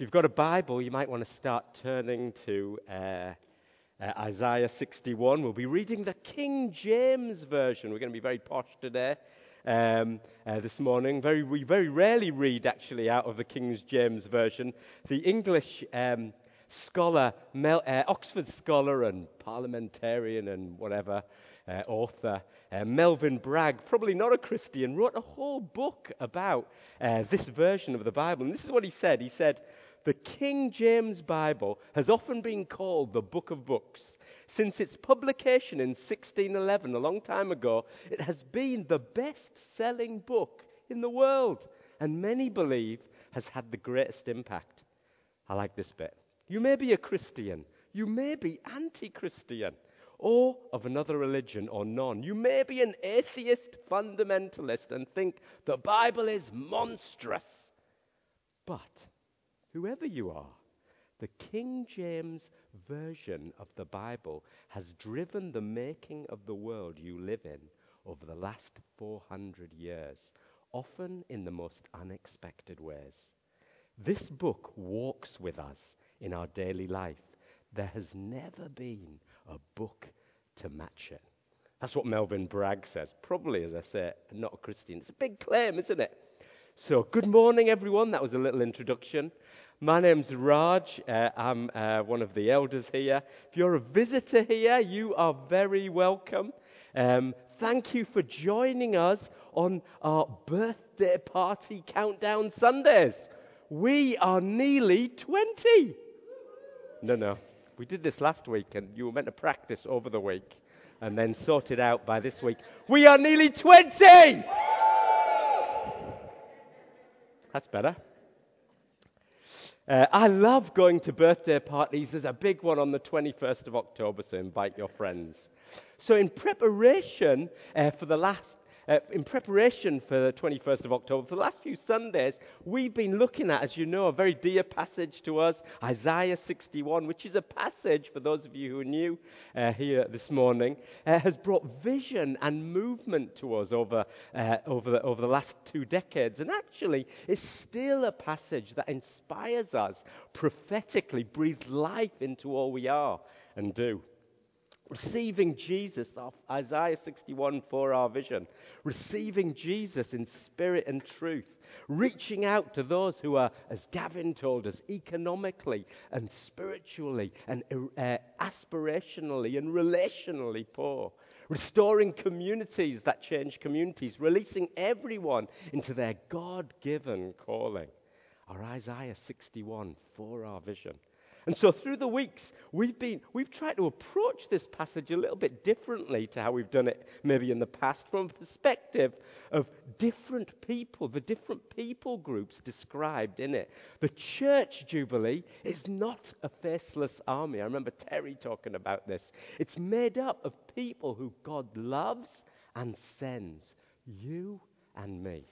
If you've got a Bible, you might want to start turning to uh, uh, Isaiah 61. We'll be reading the King James Version. We're going to be very posh today. Um, uh, this morning. Very, we very rarely read actually out of the King James Version. The English um, scholar, Mel, uh, Oxford scholar and parliamentarian and whatever uh, author, uh, Melvyn Bragg, probably not a Christian, wrote a whole book about uh, this version of the Bible. And this is what he said. He said, the King James Bible has often been called the Book of Books. Since its publication in 1611, a long time ago, it has been the best selling book in the world, and many believe has had the greatest impact. I like this bit. You may be a Christian, you may be anti Christian, or of another religion or none. You may be an atheist fundamentalist and think the Bible is monstrous. But whoever you are, the King James Version of the Bible has driven the making of the world you live in over the last 400 years, often in the most unexpected ways. This book walks with us in our daily life. There has never been a book to match it. That's what Melvyn Bragg says. Probably, as I say, not a Christian. It's a big claim, isn't it? So, good morning, everyone. That was a little introduction. My name's Raj. Uh, I'm uh, one of the elders here. If you're a visitor here, you are very welcome. Um, thank you for joining us on our birthday party countdown Sundays. We are nearly 20. No, no. We did this last week, and you were meant to practice over the week and then sort it out by this week. We are nearly 20! That's better. Uh, I love going to birthday parties. There's a big one on the 21st of October, so invite your friends. So, in preparation uh, for the last uh, in preparation for the 21st of October, for the last few Sundays, we've been looking at, as you know, a very dear passage to us, Isaiah 61, which is a passage, for those of you who are new uh, here this morning, uh, has brought vision and movement to us over, uh, over, the, over the last two decades. And actually, it's still a passage that inspires us prophetically, breathes life into all we are and do receiving Jesus, Isaiah 61 for our vision, receiving Jesus in spirit and truth, reaching out to those who are, as Gavin told us, economically and spiritually and uh, aspirationally and relationally poor, restoring communities that change communities, releasing everyone into their God given calling. Our Isaiah 61 for our vision. And so through the weeks, we've, been, we've tried to approach this passage a little bit differently to how we've done it maybe in the past from a perspective of different people, the different people groups described in it. The church jubilee is not a faceless army. I remember Terry talking about this. It's made up of people who God loves and sends, you and me.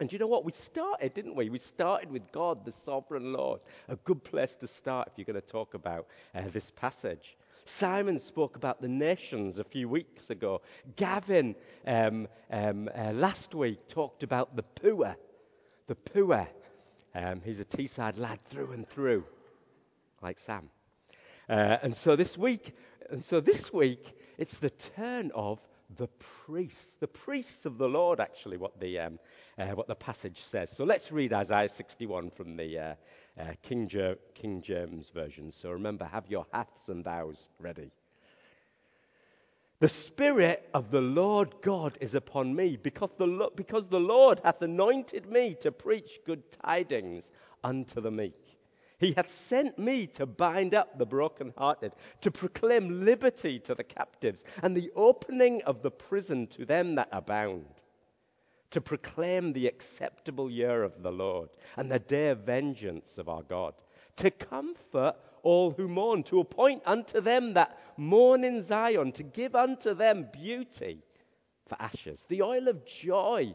And you know what? We started, didn't we? We started with God, the sovereign Lord. A good place to start if you're going to talk about uh, this passage. Simon spoke about the nations a few weeks ago. Gavin um, um, uh, last week talked about the poor. The poor. Um, he's a Teesside lad through and through, like Sam. Uh, and so this week, and so this week, it's the turn of the priests, the priests of the Lord, actually, what the, um, uh, what the passage says. So let's read Isaiah 61 from the uh, uh, King, King James Version. So remember, have your haths and thous ready. The Spirit of the Lord God is upon me, because the, because the Lord hath anointed me to preach good tidings unto the meek. He hath sent me to bind up the brokenhearted, to proclaim liberty to the captives, and the opening of the prison to them that are bound, to proclaim the acceptable year of the Lord, and the day of vengeance of our God, to comfort all who mourn, to appoint unto them that mourn in Zion, to give unto them beauty for ashes, the oil of joy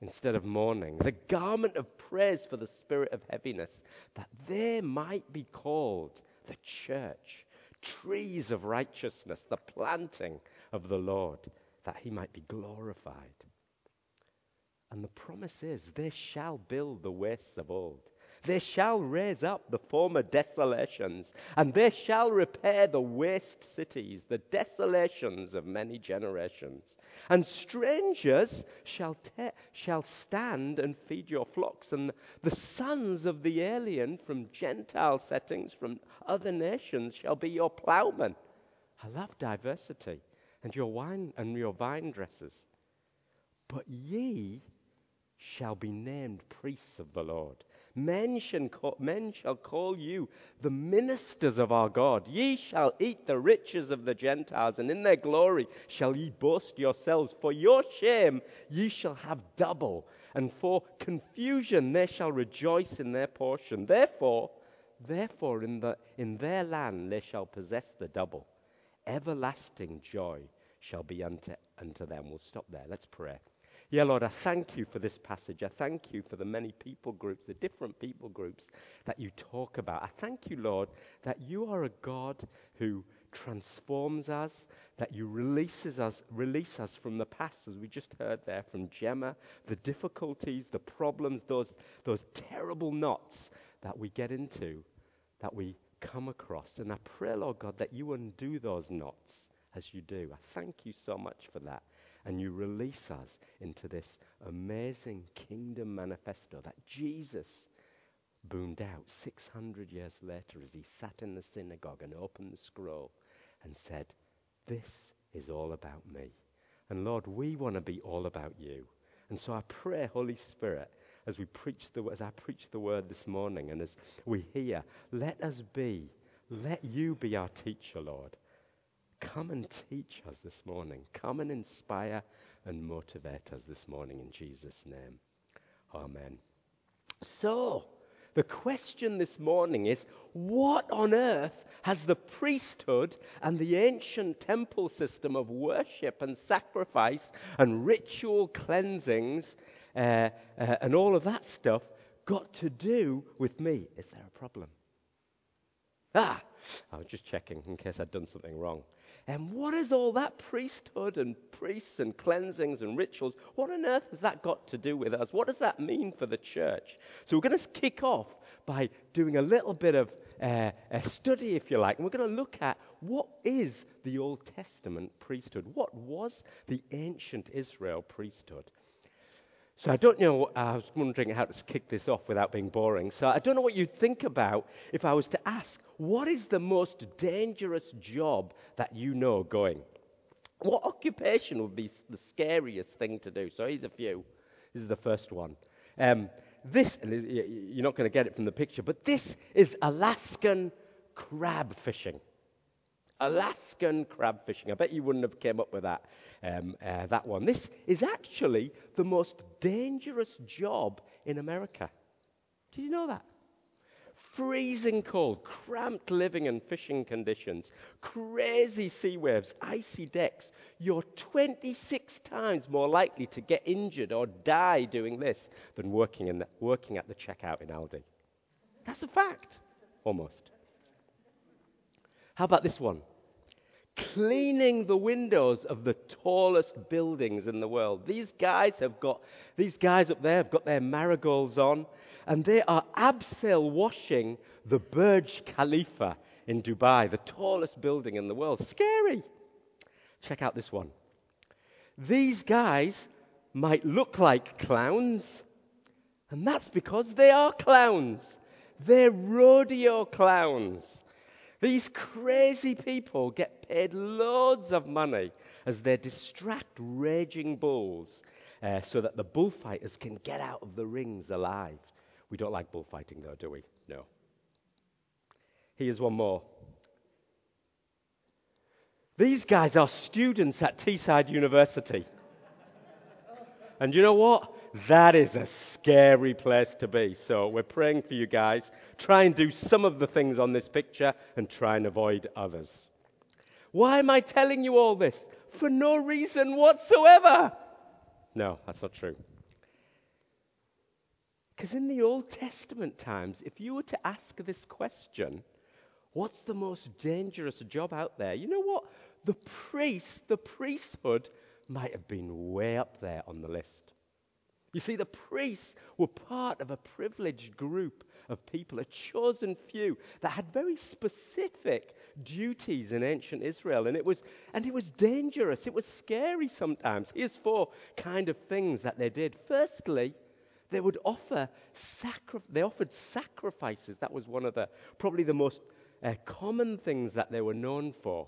instead of mourning, the garment of praise for the spirit of heaviness, that they might be called the church, trees of righteousness, the planting of the Lord, that he might be glorified. And the promise is, they shall build the wastes of old. They shall raise up the former desolations, and they shall repair the waste cities, the desolations of many generations. And strangers shall, te- shall stand and feed your flocks, and the sons of the alien from Gentile settings, from other nations, shall be your plowmen. I love diversity, and your wine and your vine dressers. But ye shall be named priests of the Lord. Men shall, call, men shall call you the ministers of our God. Ye shall eat the riches of the Gentiles, and in their glory shall ye boast yourselves. For your shame ye shall have double, and for confusion they shall rejoice in their portion. Therefore, therefore in, the, in their land they shall possess the double. Everlasting joy shall be unto, unto them. We'll stop there. Let's pray. Yeah, Lord, I thank you for this passage. I thank you for the many people groups, the different people groups that you talk about. I thank you, Lord, that you are a God who transforms us, that you releases us, release us from the past, as we just heard there from Gemma, the difficulties, the problems, those, those terrible knots that we get into, that we come across. And I pray, Lord God, that you undo those knots as you do. I thank you so much for that and you release us into this amazing kingdom manifesto that Jesus boomed out 600 years later as he sat in the synagogue and opened the scroll and said, This is all about me. And Lord, we want to be all about you. And so I pray, Holy Spirit, as we preach the as I preach the word this morning and as we hear, let us be, let you be our teacher, Lord. Come and teach us this morning. Come and inspire and motivate us this morning in Jesus' name. Amen. So, the question this morning is what on earth has the priesthood and the ancient temple system of worship and sacrifice and ritual cleansings uh, uh, and all of that stuff got to do with me? Is there a problem? Ah, I was just checking in case I'd done something wrong. And what is all that priesthood and priests and cleansings and rituals? What on earth has that got to do with us? What does that mean for the church? So we're going to kick off by doing a little bit of uh, a study, if you like, and we're going to look at what is the Old Testament priesthood? What was the ancient Israel priesthood? So I don't know, I was wondering how to kick this off without being boring. So I don't know what you'd think about if I was to ask, what is the most dangerous job that you know going? What occupation would be the scariest thing to do? So here's a few. This is the first one. Um, this, you're not going to get it from the picture, but this is Alaskan crab fishing. Alaskan crab fishing. I bet you wouldn't have came up with that um, uh, that one. This is actually the most dangerous job in America. Did you know that? Freezing cold, cramped living and fishing conditions, crazy sea waves, icy decks. You're 26 times more likely to get injured or die doing this than working, in the, working at the checkout in Aldi. That's a fact, almost. How about this one? Cleaning the windows of the tallest buildings in the world. These guys have got, these guys up there have got their marigolds on, and they are abseil washing the Burj Khalifa in Dubai, the tallest building in the world. Scary. Check out this one. These guys might look like clowns, and that's because they are clowns. They're rodeo clowns. These crazy people get paid loads of money as they distract raging bulls uh, so that the bullfighters can get out of the rings alive. We don't like bullfighting, though, do we? No. Here's one more. These guys are students at Teesside University. and you know what? That is a scary place to be. So we're praying for you guys. Try and do some of the things on this picture and try and avoid others. Why am I telling you all this? For no reason whatsoever. No, that's not true. Because in the Old Testament times, if you were to ask this question, what's the most dangerous job out there? You know what? The priest, the priesthood, might have been way up there on the list. You see, the priests were part of a privileged group of people, a chosen few that had very specific duties in ancient Israel. And it was, and it was dangerous. It was scary sometimes. Here's four kind of things that they did. Firstly, they would offer sacri- they offered sacrifices. That was one of the probably the most uh, common things that they were known for.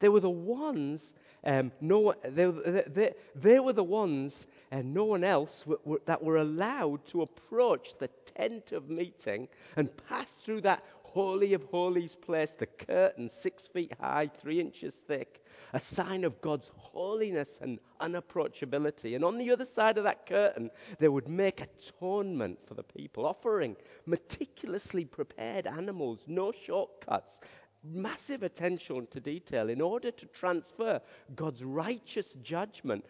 They were the ones, um, no, they, they, they, were the ones, and no one else w- w- that were allowed to approach the tent of meeting and pass through that holy of holies place, the curtain six feet high, three inches thick, a sign of God's holiness and unapproachability. And on the other side of that curtain, they would make atonement for the people, offering meticulously prepared animals, no shortcuts, massive attention to detail in order to transfer God's righteous judgment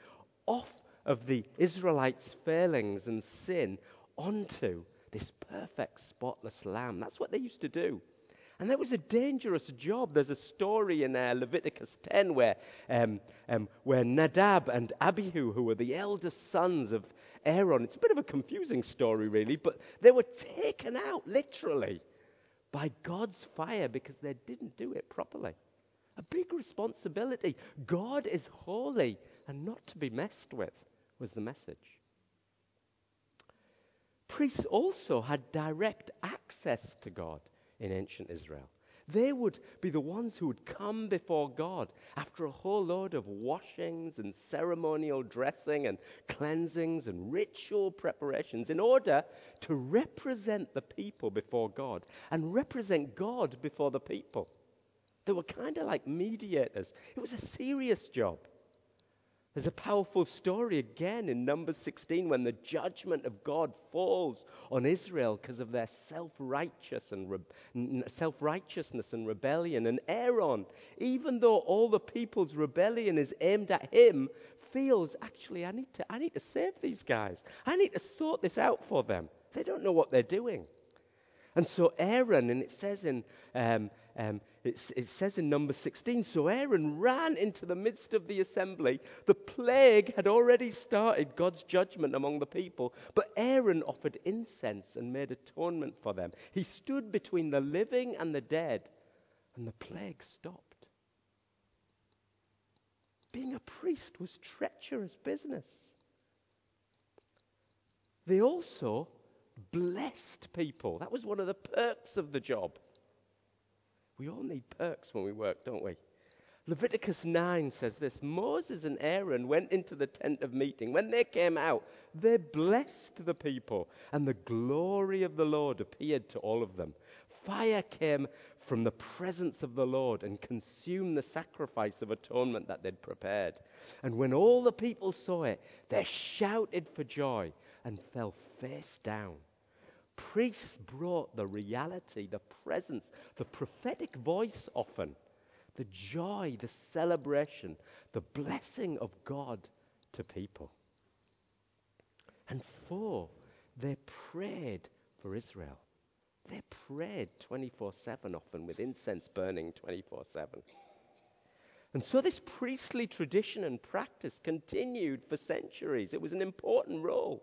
off of the Israelites' failings and sin onto this perfect, spotless lamb. That's what they used to do. And that was a dangerous job. There's a story in uh, Leviticus 10 where, um, um, where Nadab and Abihu, who were the eldest sons of Aaron, it's a bit of a confusing story, really, but they were taken out, literally, by God's fire because they didn't do it properly. A big responsibility. God is holy and not to be messed with, was the message. Priests also had direct access to God in ancient Israel. They would be the ones who would come before God after a whole load of washings and ceremonial dressing and cleansings and ritual preparations in order to represent the people before God and represent God before the people. They were kind of like mediators. It was a serious job. There's a powerful story again in Numbers 16 when the judgment of God falls on Israel because of their self-righteous and re- self-righteousness and rebellion. And Aaron, even though all the people's rebellion is aimed at him, feels actually I need to I need to save these guys. I need to sort this out for them. They don't know what they're doing. And so Aaron, and it says in um, um, it, says in number 16 so Aaron ran into the midst of the assembly. The plague had already started God's judgment among the people, but Aaron offered incense and made atonement for them. He stood between the living and the dead, and the plague stopped. Being a priest was treacherous business. They also blessed people. That was one of the perks of the job. We all need perks when we work, don't we? Leviticus 9 says this Moses and Aaron went into the tent of meeting. When they came out, they blessed the people, and the glory of the Lord appeared to all of them. Fire came from the presence of the Lord and consumed the sacrifice of atonement that they'd prepared. And when all the people saw it, they shouted for joy and fell face down priests brought the reality, the presence, the prophetic voice often, the joy, the celebration, the blessing of God to people. And four, they prayed for Israel. They prayed 24 7 often with incense burning 24 7. And so this priestly tradition and practice continued for centuries. It was an important role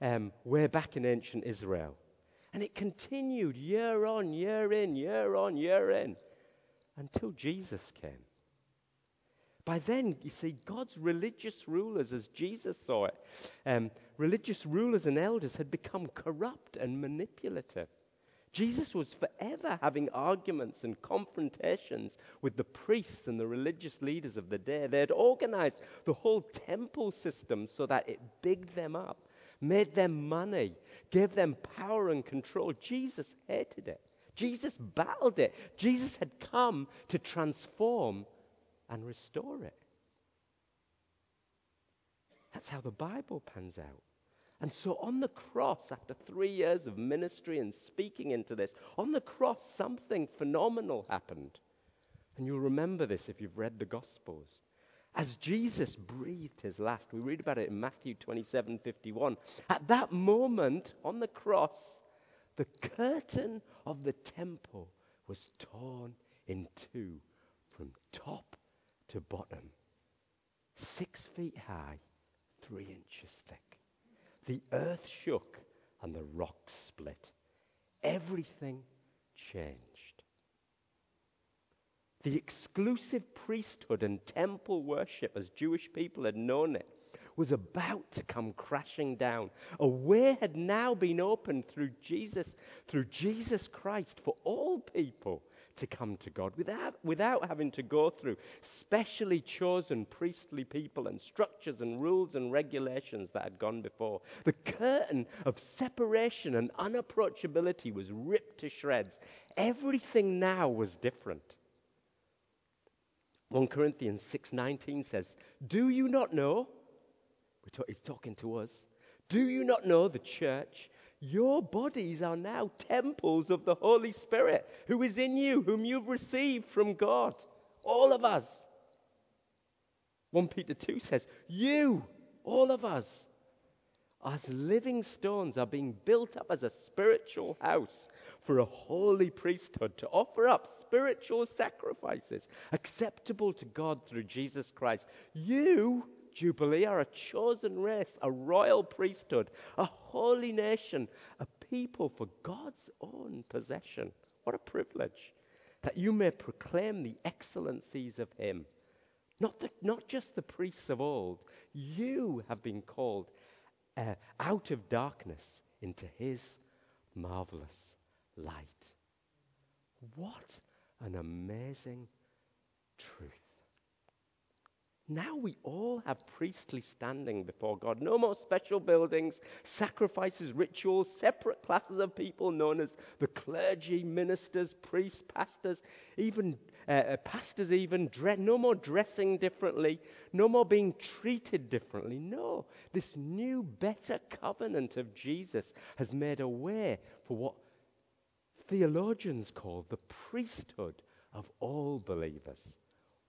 um, way back in ancient Israel. And it continued year on, year in, year on, year in, until Jesus came. By then, you see, God's religious rulers, as Jesus saw it, um, religious rulers and elders had become corrupt and manipulative. Jesus was forever having arguments and confrontations with the priests and the religious leaders of the day. They had organized the whole temple system so that it bigged them up made them money, gave them power and control. Jesus hated it. Jesus battled it. Jesus had come to transform and restore it. That's how the Bible pans out. And so on the cross, after three years of ministry and speaking into this, on the cross, something phenomenal happened. And you'll remember this if you've read the Gospels. As Jesus breathed his last, we read about it in Matthew 27 51. At that moment on the cross, the curtain of the temple was torn in two from top to bottom, six feet high, three inches thick. The earth shook and the rocks split. everything changed. The exclusive priesthood and temple worship, as Jewish people had known it, was about to come crashing down. A way had now been opened through Jesus, through Jesus Christ for all people to come to God without, without having to go through specially chosen priestly people and structures and rules and regulations that had gone before. The curtain of separation and unapproachability was ripped to shreds. Everything now was different. 1 Corinthians 6:19 says, "Do you not know?" He's talking to us. Do you not know the church? Your bodies are now temples of the Holy Spirit who is in you, whom you've received from God. All of us. 1 Peter 2 says, You, all of us, as living stones, are being built up as a spiritual house for a holy priesthood to offer up spiritual sacrifices acceptable to God through Jesus Christ. You, Jubilee, are a chosen race, a royal priesthood, a holy nation, a people for God's own possession. What a privilege that you may proclaim the excellencies of Him. Not, the, not just the priests of old, you have been called uh, out of darkness into His marvelous light. What an amazing truth. Now we all have priestly standing before God. No more special buildings, sacrifices, rituals, separate classes of people known as the clergy, ministers, priests, pastors, even uh, uh pastors even no more dressing differently, no more being treated differently. No, this new better covenant of Jesus has made a way for what theologians call the priesthood of all believers.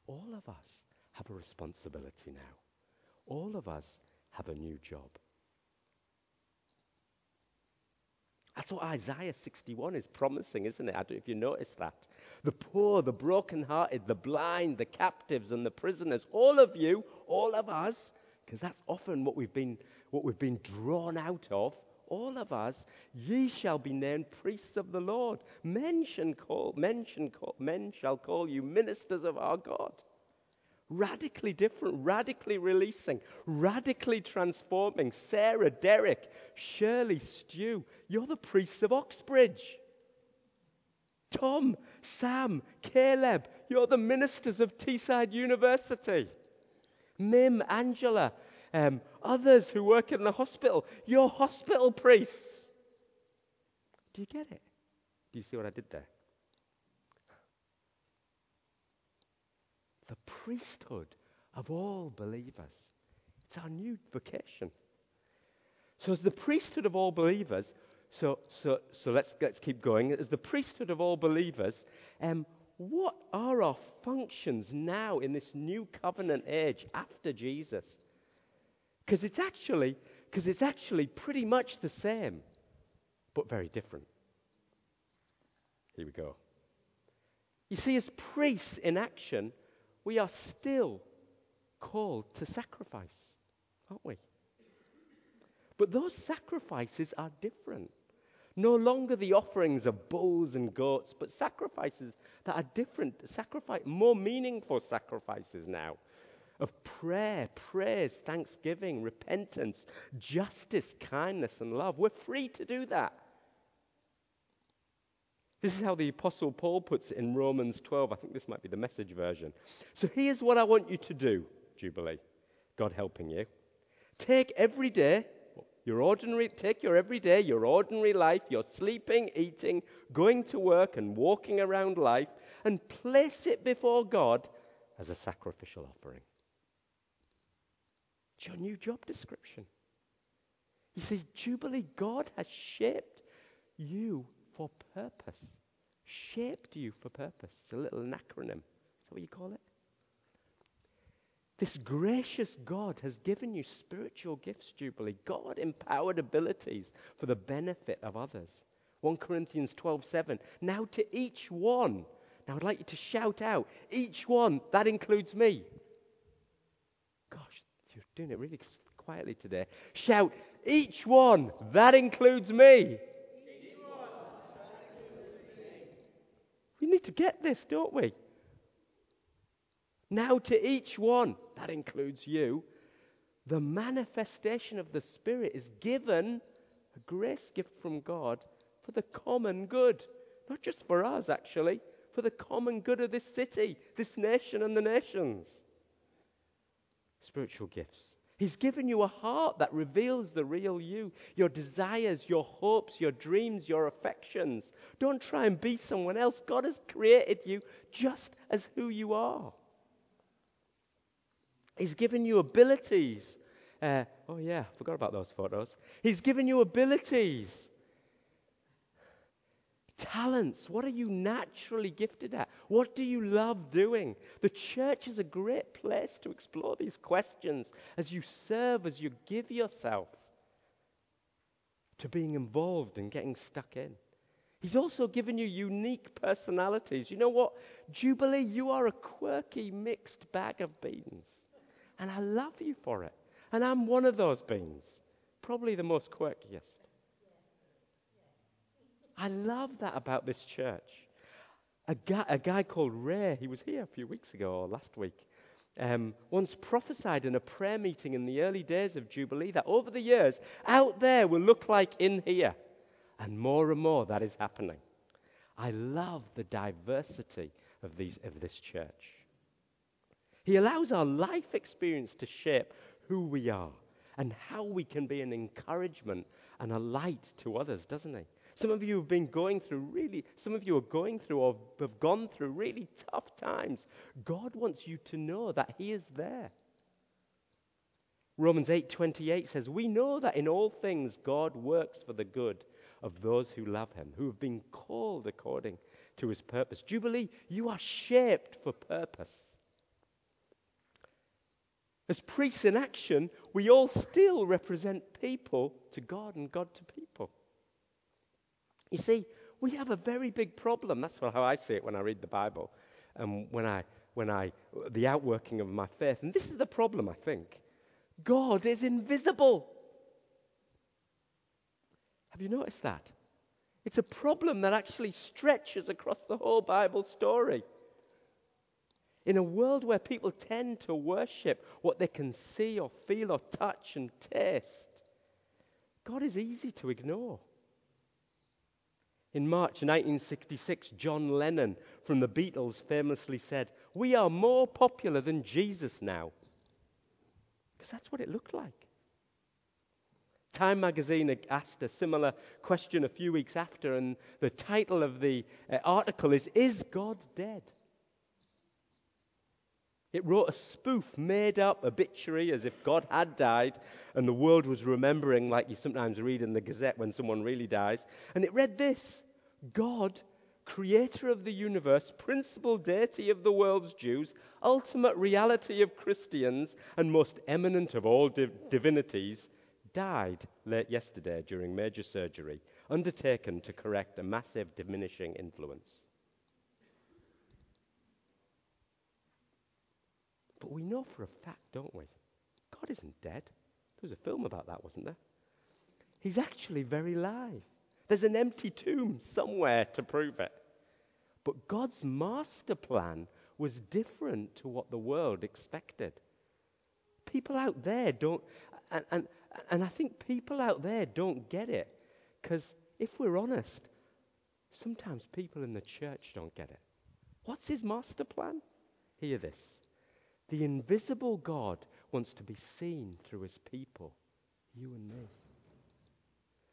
All of us have a responsibility now. All of us have a new job. That's what Isaiah 61 is promising, isn't it? I don't know if you notice that. The poor, the brokenhearted, the blind, the captives, and the prisoners, all of you, all of us, because that's often what we've been, what we've been drawn out of all of us, ye shall be named priests of the Lord. Men shall call, men call, men shall call you ministers of our God. Radically different, radically releasing, radically transforming. Sarah, Derek, Shirley, Stu, you're the priests of Oxbridge. Tom, Sam, Caleb, you're the ministers of Teesside University. Mim, Angela, um, others who work in the hospital, your hospital priests. Do you get it? Do you see what I did there? The priesthood of all believers. It's our new vocation. So, as the priesthood of all believers, so, so, so let's, let's keep going. As the priesthood of all believers, um, what are our functions now in this new covenant age after Jesus? Because it's actually because it's actually pretty much the same, but very different. Here we go. You see, as priests in action, we are still called to sacrifice, aren't we? But those sacrifices are different. No longer the offerings of bulls and goats, but sacrifices that are different, sacrifice, more meaningful sacrifices now of prayer, praise, thanksgiving, repentance, justice, kindness, and love. We're free to do that. This is how the Apostle Paul puts it in Romans 12. I think this might be the message version. So here's what I want you to do, Jubilee, God helping you. Take every day, your ordinary, take your everyday, your ordinary life, your sleeping, eating, going to work, and walking around life, and place it before God as a sacrificial offering. It's your new job description. You see, Jubilee, God has shaped you for purpose. Shaped you for purpose. It's a little acronym. Is that what you call it? This gracious God has given you spiritual gifts, Jubilee. God empowered abilities for the benefit of others. 1 Corinthians 12 7. Now to each one. Now I'd like you to shout out, each one, that includes me. Doing it really quietly today. Shout, each one. That includes me. We need to get this, don't we? Now, to each one, that includes you, the manifestation of the Spirit is given, a grace gift from God, for the common good. Not just for us, actually, for the common good of this city, this nation, and the nations. Spiritual gifts. He's given you a heart that reveals the real you, your desires, your hopes, your dreams, your affections. Don't try and be someone else. God has created you just as who you are. He's given you abilities. Uh, oh, yeah, forgot about those photos. He's given you abilities talents? What are you naturally gifted at? What do you love doing? The church is a great place to explore these questions as you serve, as you give yourself to being involved and getting stuck in. He's also given you unique personalities. You know what? Jubilee, you are a quirky, mixed bag of beans. And I love you for it. And I'm one of those beans, probably the most quirkiest. I love that about this church. A guy, a guy called Ray, he was here a few weeks ago or last week, um, once prophesied in a prayer meeting in the early days of Jubilee that over the years, out there will look like in here. And more and more that is happening. I love the diversity of, these, of this church. He allows our life experience to shape who we are and how we can be an encouragement and a light to others, doesn't he? Some of you have been going through really, some of you are going through or have gone through really tough times. God wants you to know that He is there. Romans 8:28 says, "We know that in all things God works for the good of those who love him, who have been called according to his purpose." Jubilee, you are shaped for purpose. As priests in action, we all still represent people to God and God to people. You see, we have a very big problem. That's how I see it when I read the Bible and when I, when I, the outworking of my faith. And this is the problem, I think. God is invisible. Have you noticed that? It's a problem that actually stretches across the whole Bible story. In a world where people tend to worship what they can see or feel or touch and taste, God is easy to ignore. In March 1966, John Lennon from the Beatles famously said, We are more popular than Jesus now. Because that's what it looked like. Time magazine asked a similar question a few weeks after, and the title of the uh, article is Is God Dead? It wrote a spoof, made up obituary as if God had died and the world was remembering, like you sometimes read in the Gazette when someone really dies. And it read this God, creator of the universe, principal deity of the world's Jews, ultimate reality of Christians, and most eminent of all div- divinities, died late yesterday during major surgery undertaken to correct a massive diminishing influence. But we know for a fact, don't we? God isn't dead. There was a film about that, wasn't there? He's actually very live. There's an empty tomb somewhere to prove it. But God's master plan was different to what the world expected. People out there don't, and, and, and I think people out there don't get it. Because if we're honest, sometimes people in the church don't get it. What's his master plan? Hear this. The invisible God wants to be seen through his people, you and me.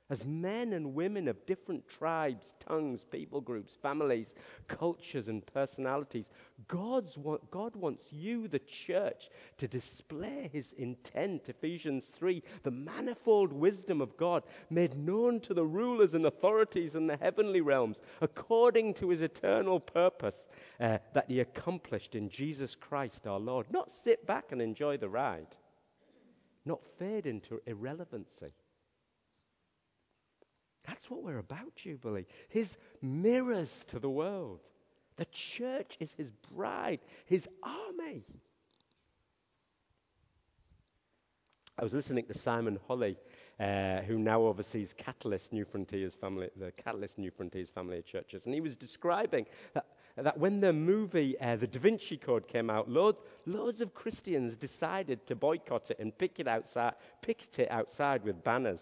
As men and women of different tribes, tongues, people groups, families, cultures, and personalities, God's God wants you, the church, to display his intent. Ephesians 3 the manifold wisdom of God made known to the rulers and authorities in the heavenly realms, according to his eternal purpose uh, that he accomplished in Jesus Christ our Lord. Not sit back and enjoy the ride, not fade into irrelevancy. That's what we're about, Jubilee. His mirrors to the world. The church is his bride, his army. I was listening to Simon Holley, uh, who now oversees Catalyst New Frontiers family, the Catalyst New Frontiers family of churches, and he was describing that, that when the movie uh, The Da Vinci Code came out, loads, loads of Christians decided to boycott it and pick it outside, picket it outside with banners.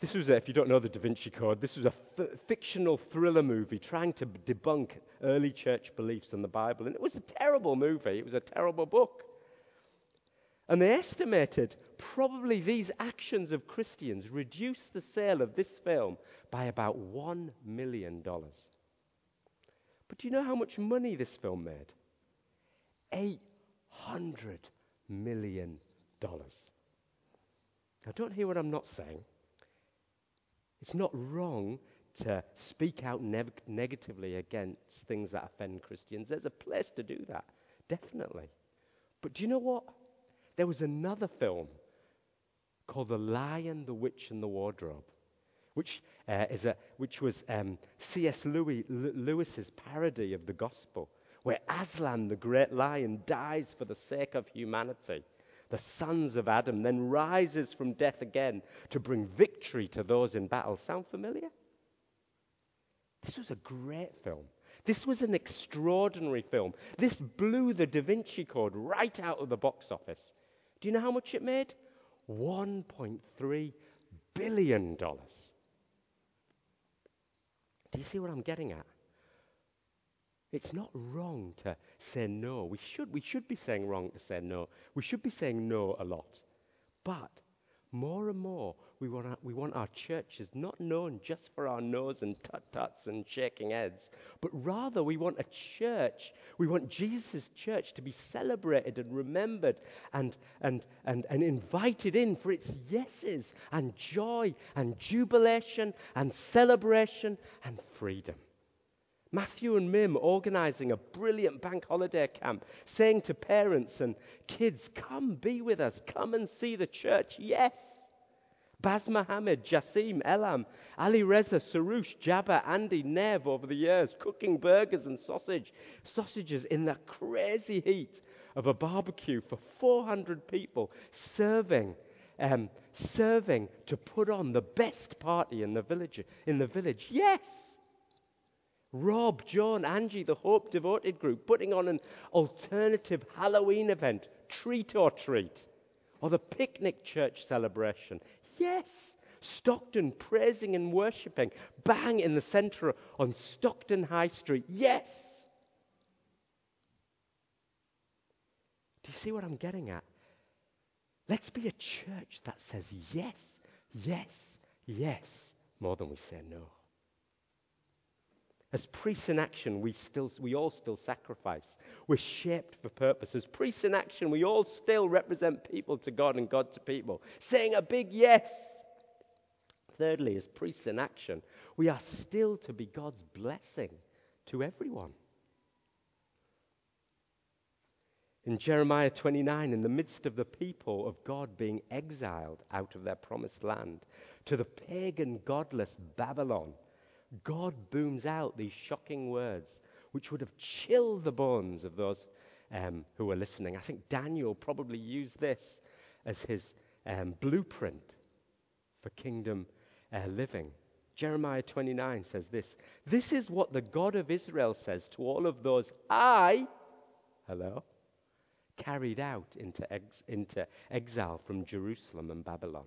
This was, if you don't know the Da Vinci Code, this was a f- fictional thriller movie trying to debunk early church beliefs in the Bible. And it was a terrible movie, it was a terrible book. And they estimated probably these actions of Christians reduced the sale of this film by about $1 million. But do you know how much money this film made? $800 million. Now, don't hear what I'm not saying. It's not wrong to speak out ne- negatively against things that offend Christians. There's a place to do that, definitely. But do you know what? There was another film called The Lion, the Witch, and the Wardrobe, which, uh, is a, which was um, C.S. Lewis, Lewis's parody of the gospel, where Aslan, the great lion, dies for the sake of humanity. The sons of Adam then rises from death again to bring victory to those in battle. Sound familiar? This was a great film. This was an extraordinary film. This blew the Da Vinci Code right out of the box office. Do you know how much it made? $1.3 billion. Do you see what I'm getting at? It's not wrong to say no. We should, we should be saying wrong to say no. We should be saying no a lot. But more and more, we want, our, we want our churches not known just for our nose and tut tuts and shaking heads, but rather we want a church, we want Jesus' church to be celebrated and remembered and, and, and, and invited in for its yeses and joy and jubilation and celebration and freedom. Matthew and Mim organizing a brilliant bank holiday camp, saying to parents and kids, Come be with us, come and see the church. Yes. Baz Mohammed, Jassim, Elam, Ali Reza, Sarush, Jabba, Andy, Nev over the years, cooking burgers and sausage, sausages in the crazy heat of a barbecue for 400 people, serving, um, serving to put on the best party in the village. In the village, yes. Rob, John, Angie, the Hope Devoted Group, putting on an alternative Halloween event, treat or treat, or the picnic church celebration. Yes. Stockton praising and worshipping, bang in the center on Stockton High Street. Yes. Do you see what I'm getting at? Let's be a church that says yes, yes, yes, more than we say no. As priests in action, we, still, we all still sacrifice. We're shaped for purpose. As priests in action, we all still represent people to God and God to people, saying a big yes. Thirdly, as priests in action, we are still to be God's blessing to everyone. In Jeremiah 29, in the midst of the people of God being exiled out of their promised land to the pagan, godless Babylon, God booms out these shocking words, which would have chilled the bones of those um, who were listening. I think Daniel probably used this as his um, blueprint for kingdom uh, living. Jeremiah 29 says this This is what the God of Israel says to all of those I, hello, carried out into, ex- into exile from Jerusalem and Babylon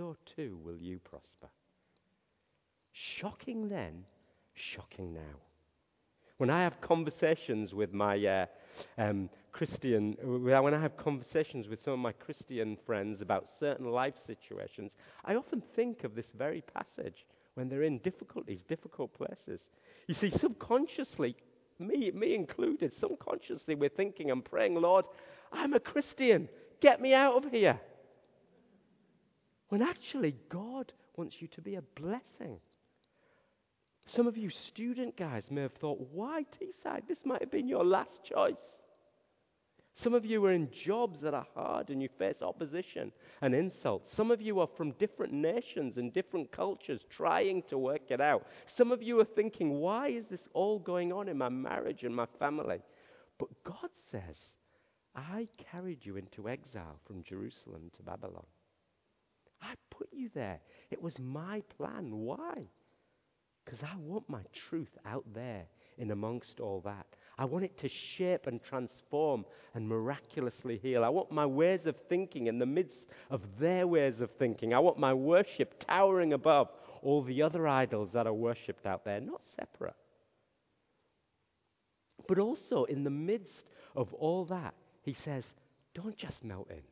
so too will you prosper. Shocking then, shocking now. When I have conversations with my uh, um, Christian, when I have conversations with some of my Christian friends about certain life situations, I often think of this very passage when they're in difficulties, difficult places. You see, subconsciously, me, me included, subconsciously, we're thinking and praying, Lord, I'm a Christian. Get me out of here. When actually, God wants you to be a blessing. Some of you student guys may have thought, why Teesside? This might have been your last choice. Some of you are in jobs that are hard and you face opposition and insults. Some of you are from different nations and different cultures trying to work it out. Some of you are thinking, why is this all going on in my marriage and my family? But God says, I carried you into exile from Jerusalem to Babylon. I put you there. It was my plan. Why? Because I want my truth out there in amongst all that. I want it to shape and transform and miraculously heal. I want my ways of thinking in the midst of their ways of thinking. I want my worship towering above all the other idols that are worshipped out there, not separate. But also, in the midst of all that, he says, don't just melt in.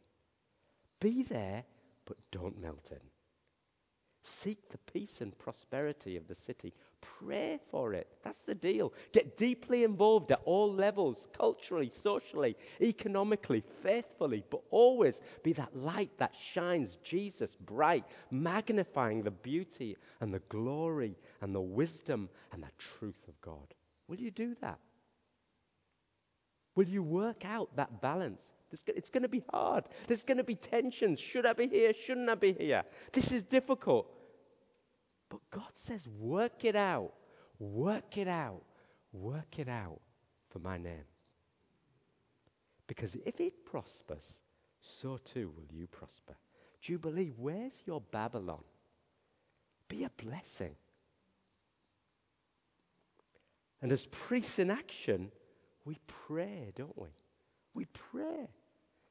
Be there, but don't melt in. Seek the peace and prosperity of the city. Pray for it. That's the deal. Get deeply involved at all levels culturally, socially, economically, faithfully, but always be that light that shines Jesus bright, magnifying the beauty and the glory and the wisdom and the truth of God. Will you do that? Will you work out that balance? It's going to be hard. There's going to be tensions. Should I be here? Shouldn't I be here? This is difficult. But God says, work it out. Work it out. Work it out for my name. Because if it prospers, so too will you prosper. Jubilee, where's your Babylon? Be a blessing. And as priests in action, we pray, don't we? We pray.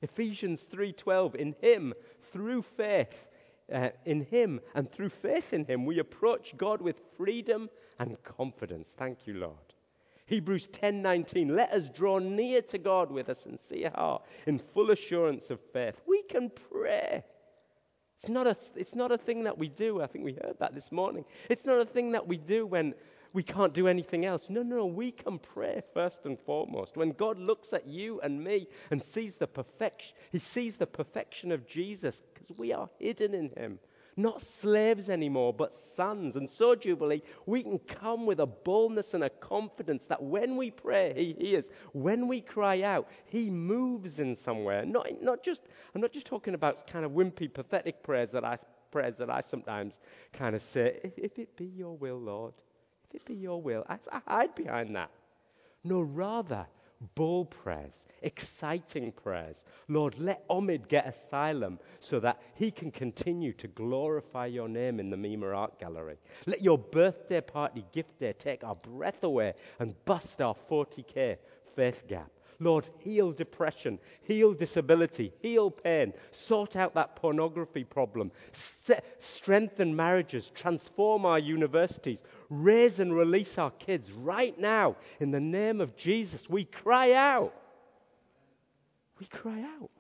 Ephesians 3:12 in him through faith uh, in him and through faith in him we approach God with freedom and confidence. Thank you, Lord. Hebrews 10:19 Let us draw near to God with a sincere heart in full assurance of faith. We can pray. It's not, a, it's not a thing that we do. I think we heard that this morning. It's not a thing that we do when we can't do anything else. No, no. We can pray first and foremost. When God looks at you and me and sees the perfection, He sees the perfection of Jesus because we are hidden in Him. Not slaves anymore, but sons. And so, Jubilee, we can come with a boldness and a confidence that when we pray, He hears. When we cry out, He moves in somewhere. Not, not just, I'm not just talking about kind of wimpy, pathetic prayers that I prayers that I sometimes kind of say, if it be your will, Lord, if it be your will, I, I hide behind that. No, rather, bold prayers, exciting prayers. Lord, let Omid get asylum so that he can continue to glorify your name in the Mima Art Gallery. Let your birthday party gift day take our breath away and bust our 40k faith gap. Lord, heal depression, heal disability, heal pain, sort out that pornography problem, set, strengthen marriages, transform our universities, raise and release our kids right now. In the name of Jesus, we cry out. We cry out.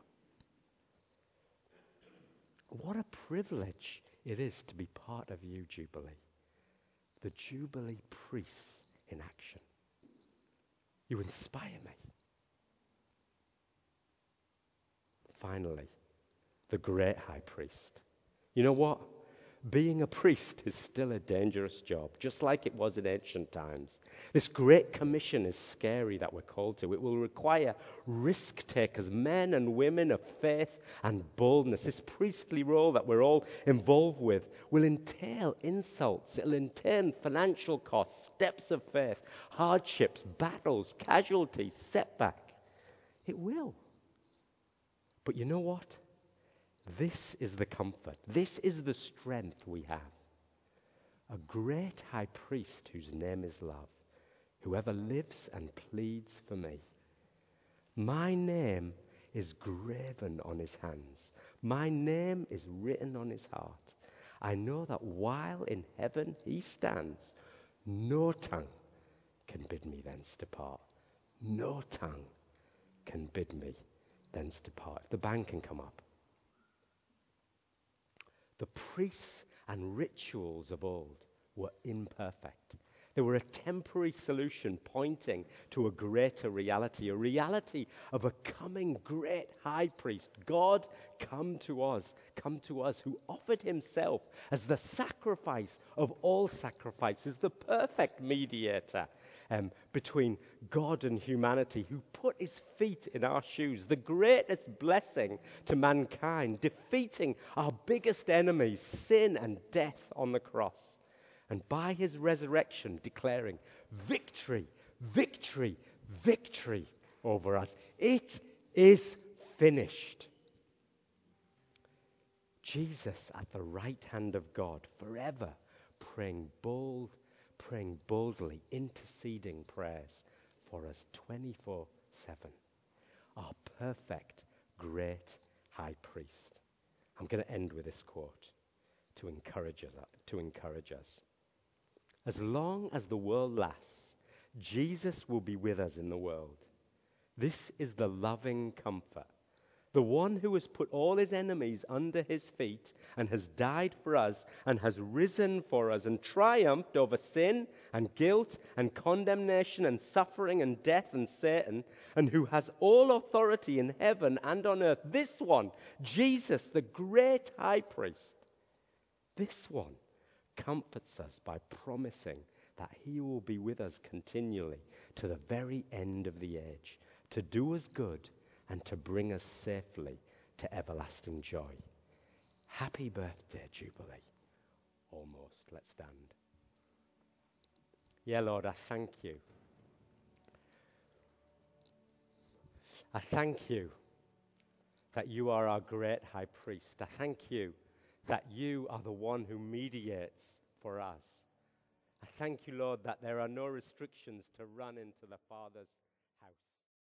What a privilege it is to be part of you, Jubilee. The Jubilee priests in action. You inspire me. Finally, the great high priest. You know what? Being a priest is still a dangerous job, just like it was in ancient times. This great commission is scary that we're called to. It will require risk takers, men and women of faith and boldness. This priestly role that we're all involved with will entail insults, it'll entail financial costs, steps of faith, hardships, battles, casualties, setback. It will. But you know what? This is the comfort. This is the strength we have. A great high priest whose name is love, whoever lives and pleads for me. My name is graven on his hands. My name is written on his heart. I know that while in heaven he stands, no tongue can bid me thence depart. No tongue can bid me thence depart. If the band can come up. The priests and rituals of old were imperfect. They were a temporary solution pointing to a greater reality, a reality of a coming great high priest. God come to us, come to us, who offered himself as the sacrifice of all sacrifices, the perfect mediator um, between God and humanity, who put his feet in our shoes, the greatest blessing to mankind, defeating our biggest enemies, sin and death on the cross and by his resurrection declaring victory, victory, victory over us. It is finished. Jesus at the right hand of God, forever praying bold, praying boldly, interceding prayers for us 24 7. Our perfect, great high priest. I'm going to end with this quote to encourage us. To encourage us. As long as the world lasts, Jesus will be with us in the world. This is the loving comfort. The one who has put all his enemies under his feet and has died for us and has risen for us and triumphed over sin and guilt and condemnation and suffering and death and Satan and who has all authority in heaven and on earth. This one, Jesus, the great high priest, this one comforts us by promising that He will be with us continually to the very end of the age, to do us good and to bring us safely to everlasting joy. Happy birthday, Jubilee. Almost. Let's stand. Yeah, Lord, I thank you. I thank you that you are our great high priest. I thank you that you are the one who mediates for us. I thank you, Lord, that there are no restrictions to run into the Father's